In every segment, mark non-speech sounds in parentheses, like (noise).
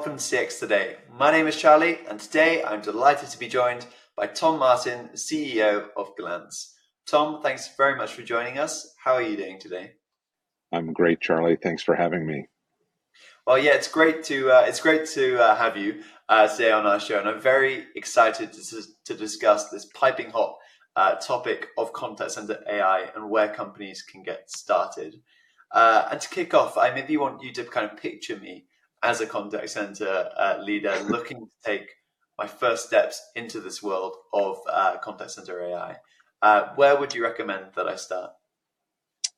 welcome to CX Today. My name is Charlie, and today I'm delighted to be joined by Tom Martin, CEO of Glance. Tom, thanks very much for joining us. How are you doing today? I'm great, Charlie. Thanks for having me. Well, yeah, it's great to uh, it's great to uh, have you uh, today on our show, and I'm very excited to, to discuss this piping hot uh, topic of contact center AI and where companies can get started. Uh, and to kick off, I maybe want you to kind of picture me as a contact center uh, leader looking to take my first steps into this world of uh, contact center AI. Uh, where would you recommend that I start?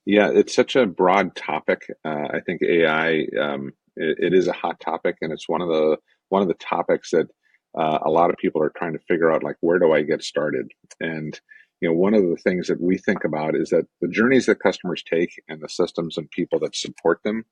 Yeah, it's such a broad topic. Uh, I think AI um, it, it is a hot topic, and it's one of the one of the topics that uh, a lot of people are trying to figure out, like where do I get started? And you know, one of the things that we think about is that the journeys that customers take and the systems and people that support them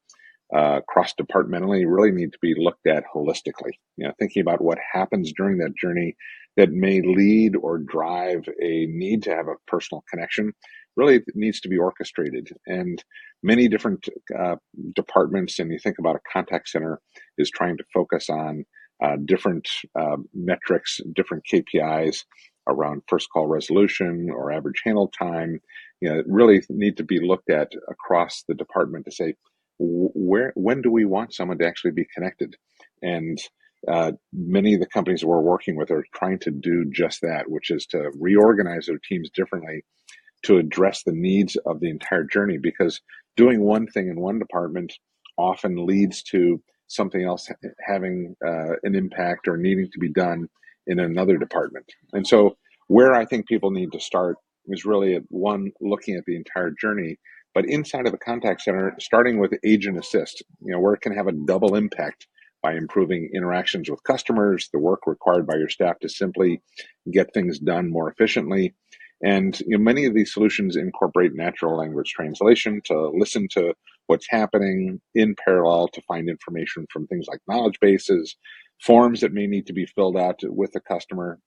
uh, cross departmentally really need to be looked at holistically. You know, thinking about what happens during that journey that may lead or drive a need to have a personal connection really needs to be orchestrated. And many different uh, departments, and you think about a contact center, is trying to focus on uh, different uh, metrics, different KPIs around first call resolution or average handle time. You know, really need to be looked at across the department to say, where when do we want someone to actually be connected? And uh, many of the companies we're working with are trying to do just that which is to reorganize their teams differently to address the needs of the entire journey because doing one thing in one department often leads to something else having uh, an impact or needing to be done in another department. And so where i think people need to start is really at one looking at the entire journey but inside of the contact center, starting with agent assist, you know, where it can have a double impact by improving interactions with customers, the work required by your staff to simply get things done more efficiently. And you know, many of these solutions incorporate natural language translation to listen to what's happening in parallel to find information from things like knowledge bases, forms that may need to be filled out with the customer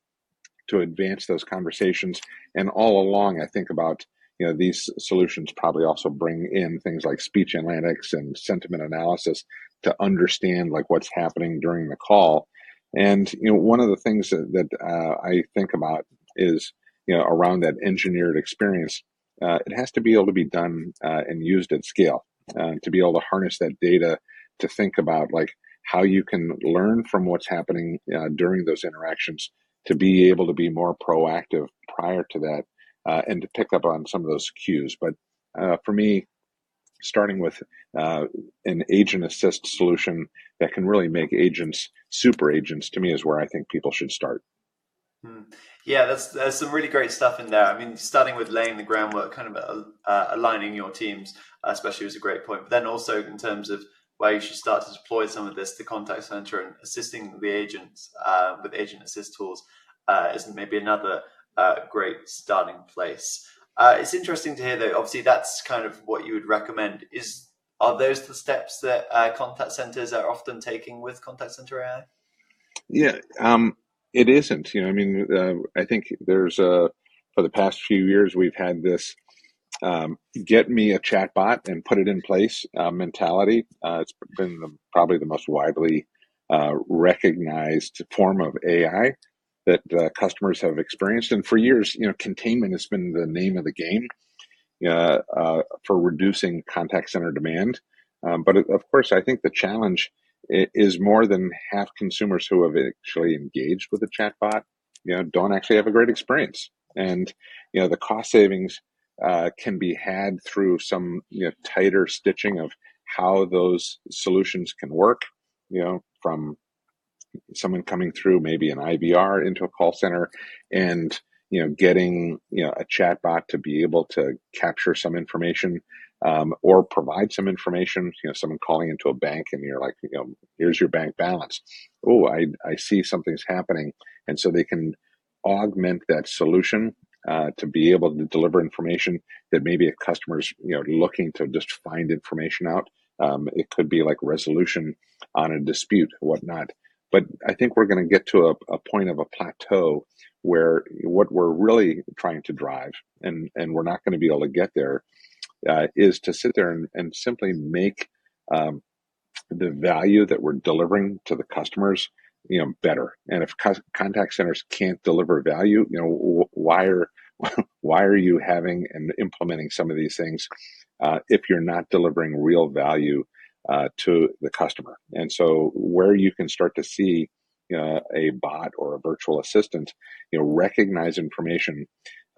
to advance those conversations. And all along, I think about you know these solutions probably also bring in things like speech analytics and sentiment analysis to understand like what's happening during the call. And you know one of the things that, that uh, i think about is you know around that engineered experience uh, it has to be able to be done uh, and used at scale uh, to be able to harness that data to think about like how you can learn from what's happening uh, during those interactions to be able to be more proactive prior to that uh, and to pick up on some of those cues. But uh, for me, starting with uh, an agent assist solution that can really make agents super agents to me is where I think people should start. Hmm. Yeah, that's there's some really great stuff in there. I mean, starting with laying the groundwork, kind of uh, aligning your teams, uh, especially was a great point. But then also in terms of where you should start to deploy some of this, the contact center and assisting the agents uh, with agent assist tools uh, isn't maybe another uh, great starting place. Uh, it's interesting to hear though. Obviously, that's kind of what you would recommend. Is are those the steps that uh, contact centers are often taking with contact center AI? Yeah, um, it isn't. You know, I mean, uh, I think there's a for the past few years we've had this um, get me a chatbot and put it in place uh, mentality. Uh, it's been the, probably the most widely uh, recognized form of AI that uh, customers have experienced. And for years, you know, containment has been the name of the game uh, uh, for reducing contact center demand. Um, but of course, I think the challenge is more than half consumers who have actually engaged with a chatbot, you know, don't actually have a great experience. And you know, the cost savings uh, can be had through some you know tighter stitching of how those solutions can work. You know, from someone coming through maybe an IVR into a call center and you know getting you know a chatbot to be able to capture some information um, or provide some information you know someone calling into a bank and you're like you know here's your bank balance. Oh i i see something's happening. And so they can augment that solution uh, to be able to deliver information that maybe a customer's you know looking to just find information out. Um, it could be like resolution on a dispute whatnot but I think we're going to get to a, a point of a plateau where what we're really trying to drive, and, and we're not going to be able to get there, uh, is to sit there and, and simply make um, the value that we're delivering to the customers you know better. And if co- contact centers can't deliver value you know why are (laughs) why are you having and implementing some of these things uh, if you're not delivering real value uh, to the customer. And so where you can start to see uh, a bot or a virtual assistant you know recognize information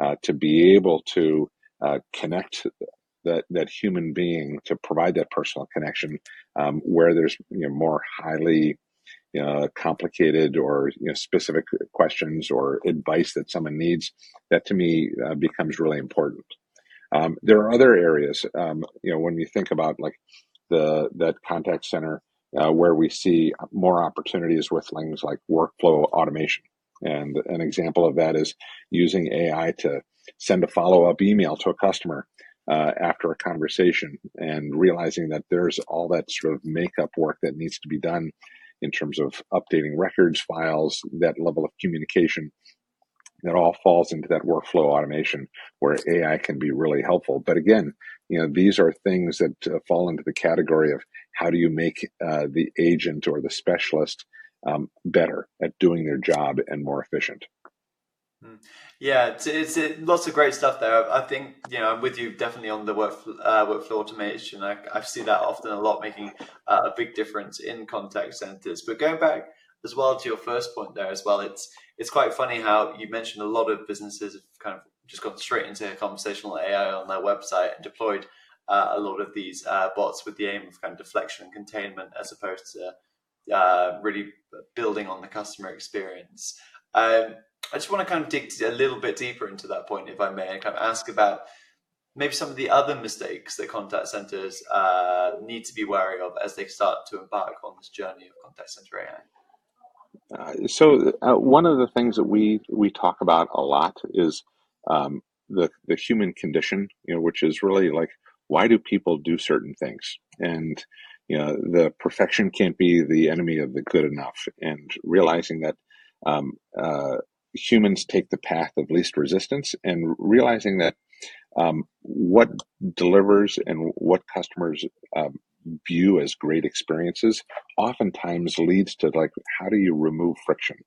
uh, to be able to uh, connect that that human being to provide that personal connection um, where there's you know more highly you know, complicated or you know, specific questions or advice that someone needs that to me uh, becomes really important. Um, there are other areas um, you know when you think about like the that contact center uh, where we see more opportunities with things like workflow automation and an example of that is using ai to send a follow-up email to a customer uh, after a conversation and realizing that there's all that sort of makeup work that needs to be done in terms of updating records, files, that level of communication. That all falls into that workflow automation where AI can be really helpful. But again, you know, these are things that uh, fall into the category of how do you make uh, the agent or the specialist um, better at doing their job and more efficient. Hmm. Yeah, it's, it's it, lots of great stuff there. I think you know I'm with you definitely on the work uh, workflow automation. I, I see that often a lot, making uh, a big difference in contact centers. But going back as well to your first point there as well, it's it's quite funny how you mentioned a lot of businesses have kind of just gone straight into conversational AI on their website and deployed uh, a lot of these uh, bots with the aim of kind of deflection and containment as opposed to uh, really building on the customer experience. Um, I just want to kind of dig a little bit deeper into that point, if I may, and kind of ask about maybe some of the other mistakes that contact centers uh, need to be wary of as they start to embark on this journey of contact center AI. Uh, so uh, one of the things that we we talk about a lot is um, the the human condition, you know, which is really like why do people do certain things, and you know the perfection can't be the enemy of the good enough, and realizing that um, uh, humans take the path of least resistance and realizing that um, what delivers and what customers um, view as great experiences oftentimes leads to like how do you remove friction?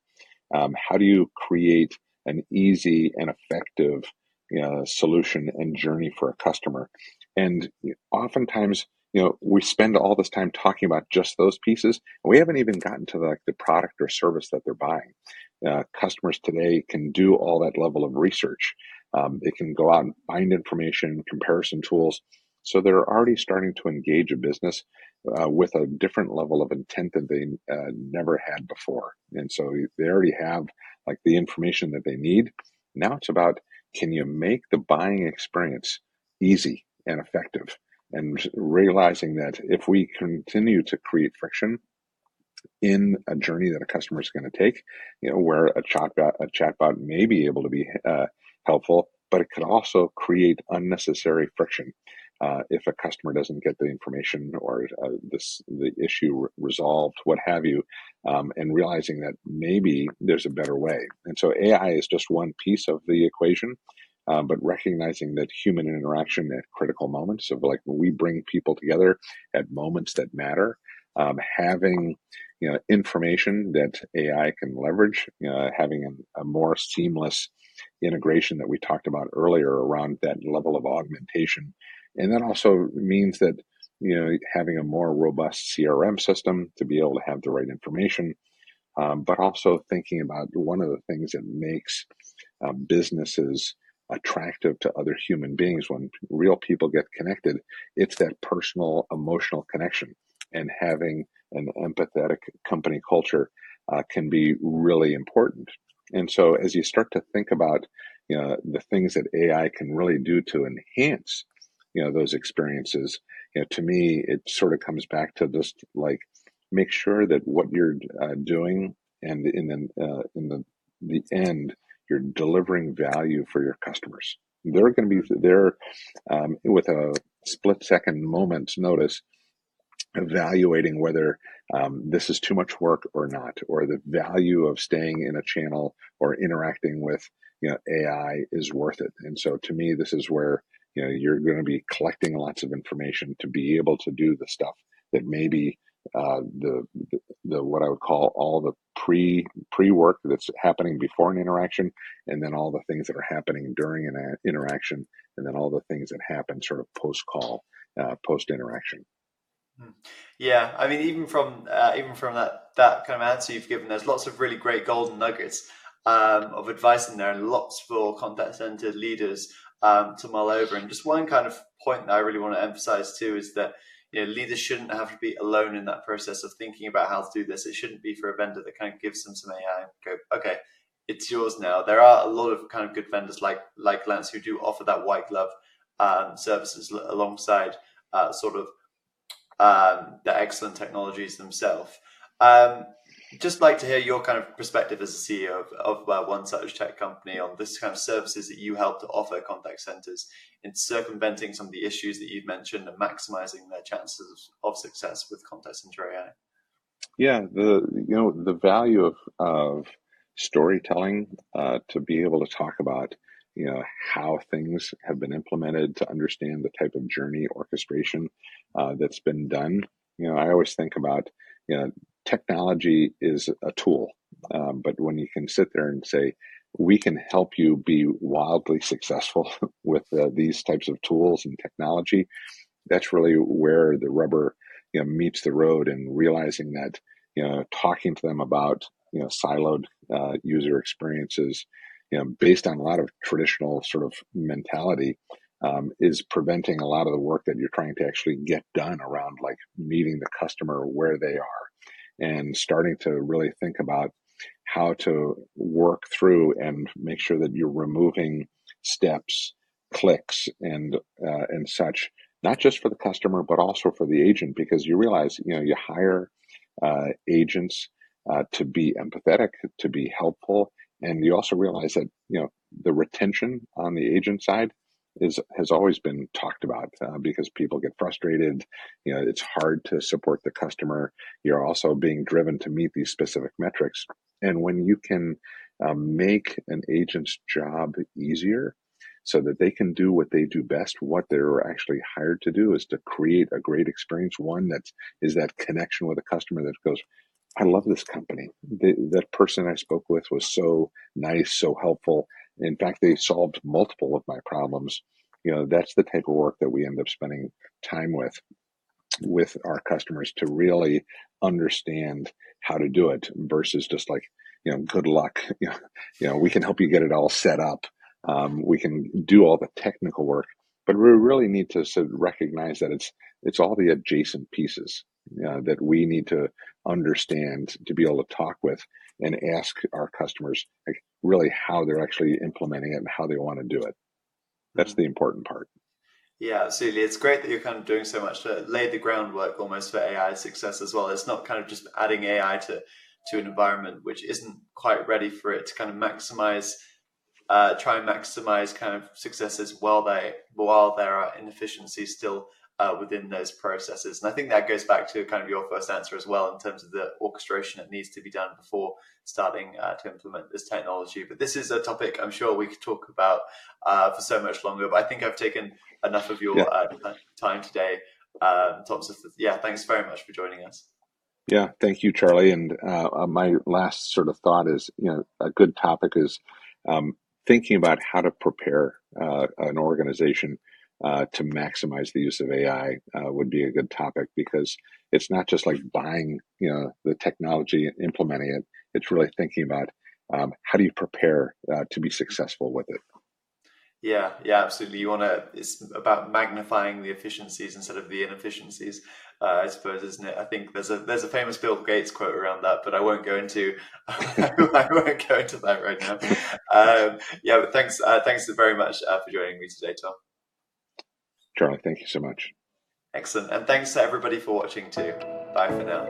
Um, how do you create an easy and effective you know, solution and journey for a customer and oftentimes you know we spend all this time talking about just those pieces and we haven't even gotten to the, like the product or service that they're buying uh, customers today can do all that level of research. Um, they can go out and find information, comparison tools. So they're already starting to engage a business uh, with a different level of intent that they uh, never had before. And so they already have like the information that they need. Now it's about can you make the buying experience easy and effective? And realizing that if we continue to create friction, in a journey that a customer is going to take, you know, where a chatbot a chatbot may be able to be uh, helpful, but it could also create unnecessary friction uh, if a customer doesn't get the information or uh, this the issue re- resolved, what have you, um, and realizing that maybe there's a better way. And so AI is just one piece of the equation. Uh, but recognizing that human interaction at critical moments of like when we bring people together at moments that matter, um, having you know information that AI can leverage, know, having a, more seamless integration that we talked about earlier around that level of augmentation, and that also means that you know having a more robust CRM system to be able to have the right information, um, but also thinking about one of the things that makes uh, businesses attractive to other human beings when real people get connected it's that personal emotional connection and having an empathetic company culture uh, can be really important. And so, as you start to think about, you know, the things that AI can really do to enhance, you know, those experiences, you know, to me, it sort of comes back to just like make sure that what you're uh, doing and in the uh, in the the end, you're delivering value for your customers. They're going to be there um, with a split second moment's notice evaluating whether um, this is too much work or not, or the value of staying in a channel or interacting with you know AI is worth it. And so to me, this is where you know you're going to be collecting lots of information to be able to do the stuff that maybe uh, the, the, the what I would call all the pre pre work that's happening before an interaction, and then all the things that are happening during an uh, interaction, and then all the things that happen sort of post call, uh, post interaction. Hmm. Yeah, I mean, even from uh, even from that that kind of answer you've given, there's lots of really great golden nuggets um, of advice in there, and lots for contact center leaders um, to mull over. And just one kind of point that I really want to emphasize too is that you know leaders shouldn't have to be alone in that process of thinking about how to do this. It shouldn't be for a vendor that kind of gives them some AI and go, okay, it's yours now. There are a lot of kind of good vendors like like Glance who do offer that white glove um, services alongside uh, sort of um, the excellent technologies themselves. Um, just like to hear your kind of perspective as a CEO of, of uh, one such tech company on this kind of services that you help to offer contact centers in circumventing some of the issues that you've mentioned and maximizing their chances of success with contact center AI. Yeah, the you know the value of of storytelling uh, to be able to talk about you know how things have been implemented to understand the type of journey orchestration uh, that's been done. You know, I always think about you know technology is a tool, um, but when you can sit there and say, we can help you be wildly (laughs) successful with uh, these types of tools and technology, that's really where the rubber you know, meets the road and realizing that you know talking to them about you know siloed uh, user experiences you know based on a lot of traditional sort of mentality um, is preventing a lot of the work that you're trying to actually get done around like meeting the customer where they are and starting to really think about how to work through and make sure that you're removing steps, clicks, and uh, and such, not just for the customer but also for the agent, because you realize you know you hire uh, agents uh, to be empathetic, to be helpful, and you also realize that you know the retention on the agent side is has always been talked about uh, because people get frustrated. You know, it's hard to support the customer. You're also being driven to meet these specific metrics, and when you can um, make an agent's job easier so that they can do what they do best what they're actually hired to do is to create a great experience one that is that connection with a customer that goes i love this company the, that person i spoke with was so nice so helpful in fact, they solved multiple of my problems. You know, that's the type of work that we end up spending time with with our customers to really understand how to do it versus just like you know good luck you (laughs) know, you know we can help you get it all set up um, we can do all the technical work but we really need to sort of recognize that it's it's all the adjacent pieces uh, that we need to understand to be able to talk with and ask our customers like really how they're actually implementing it and how they want to do it. That's mm-hmm. the important part. Yeah, absolutely. It's great that you're kind of doing so much to lay the groundwork almost for AI success as well. It's not kind of just adding AI to to an environment which isn't quite ready for it to kind of maximize uh, try and maximize kind of successes while they while there are inefficiencies still uh, within those processes. And I think that goes back to kind of your first answer as well in terms of the orchestration that needs to be done before starting uh, to implement this technology. But this is a topic I'm sure we could talk about uh, for so much longer. But I think I've taken enough of your yeah. Uh, time today. Um, Thompson, yeah, thanks very much for joining us. Yeah, thank you, Charlie. And uh, uh, my last sort of thought is, you know, a good topic is um, thinking about how to prepare an organization uh, to maximize the use of AI uh, would be a good topic because it's not just like buying, you know, the technology and implementing it. It's really thinking about um, how do you prepare uh, to be successful with it. Yeah, yeah, absolutely. You want to. It's about magnifying the efficiencies instead of the inefficiencies. Uh, I suppose, isn't it? I think there's a there's a famous Bill Gates quote around that, but I won't go into (laughs) I won't go into that right now. (laughs) Um, yeah, but thanks uh, thanks very much uh, for joining me today, Tom. Charlie, thank you so much. Excellent. And thanks to everybody for watching too. Bye for now.